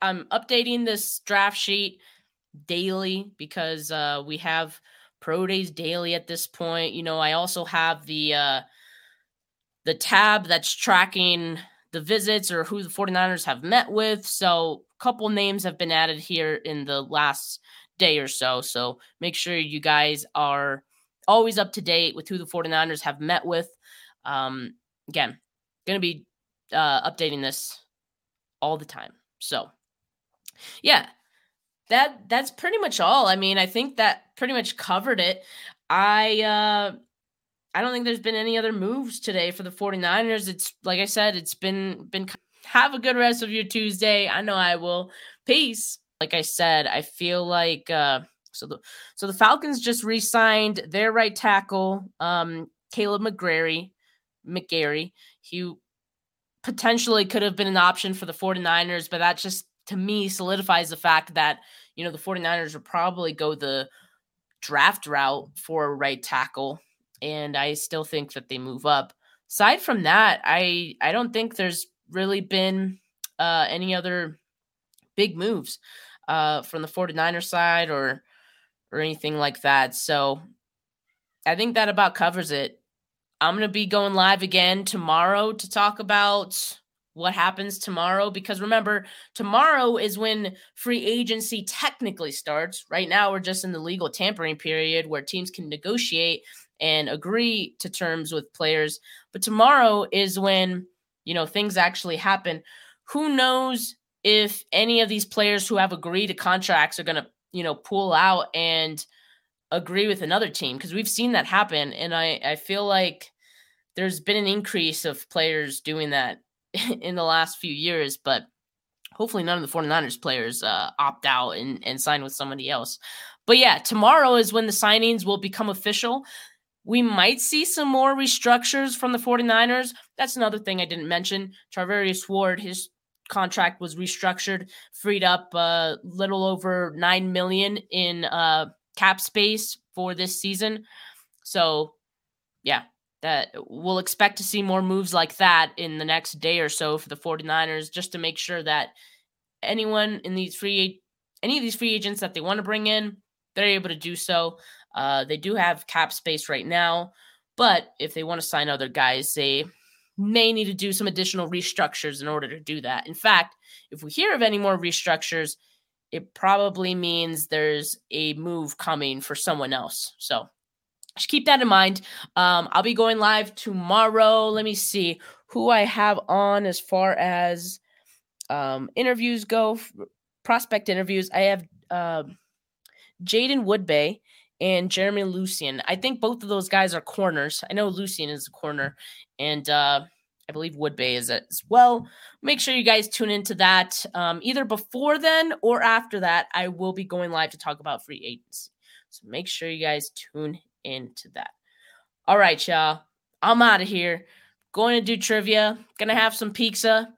I'm updating this draft sheet daily because uh, we have pro days daily at this point. You know, I also have the uh, the tab that's tracking the visits or who the 49ers have met with. So a couple names have been added here in the last day or so. So make sure you guys are always up to date with who the 49ers have met with. Um, again, going to be uh, updating this all the time. So, yeah, that that's pretty much all. I mean, I think that pretty much covered it. I uh I don't think there's been any other moves today for the 49ers. It's like I said, it's been been have a good rest of your Tuesday. I know I will. Peace. Like I said, I feel like uh so the so the Falcons just re-signed their right tackle, um, Kaleb McGary, McGary. He potentially could have been an option for the 49ers, but that just to me solidifies the fact that, you know, the 49ers would probably go the draft route for a right tackle. And I still think that they move up. Aside from that, I I don't think there's really been uh, any other big moves uh, from the 49er side or or anything like that. So I think that about covers it. I'm going to be going live again tomorrow to talk about what happens tomorrow because remember tomorrow is when free agency technically starts. Right now we're just in the legal tampering period where teams can negotiate and agree to terms with players. But tomorrow is when you know things actually happen. Who knows if any of these players who have agreed to contracts are going to you know pull out and agree with another team because we've seen that happen. And i i feel like there's been an increase of players doing that in the last few years, but hopefully none of the 49ers players uh, opt out and, and sign with somebody else. But yeah, tomorrow is when the signings will become official. We might see some more restructures from the 49ers. That's another thing I didn't mention. Charvarius Ward, his contract was restructured, freed up a uh, little over 9 million in uh, cap space for this season. So, yeah, that we'll expect to see more moves like that in the next day or so for the 49ers just to make sure that anyone in these free any of these free agents that they want to bring in they're able to do so. Uh, they do have cap space right now but if they want to sign other guys they may need to do some additional restructures in order to do that. In fact if we hear of any more restructures it probably means there's a move coming for someone else. So just keep that in mind. Um, I'll be going live tomorrow. Let me see who I have on as far as um, interviews go, prospect interviews. I have uh, Jaiden Woodbey and Jeremy Lucien. I think both of those guys are corners. I know Lucien is a corner, and uh, I believe Woodbey is as well. Make sure you guys tune into that um, either before then or after that. I will be going live to talk about free agents. So make sure you guys tune into that. All right, y'all. I'm out of here. Going to do trivia. Gonna have some pizza.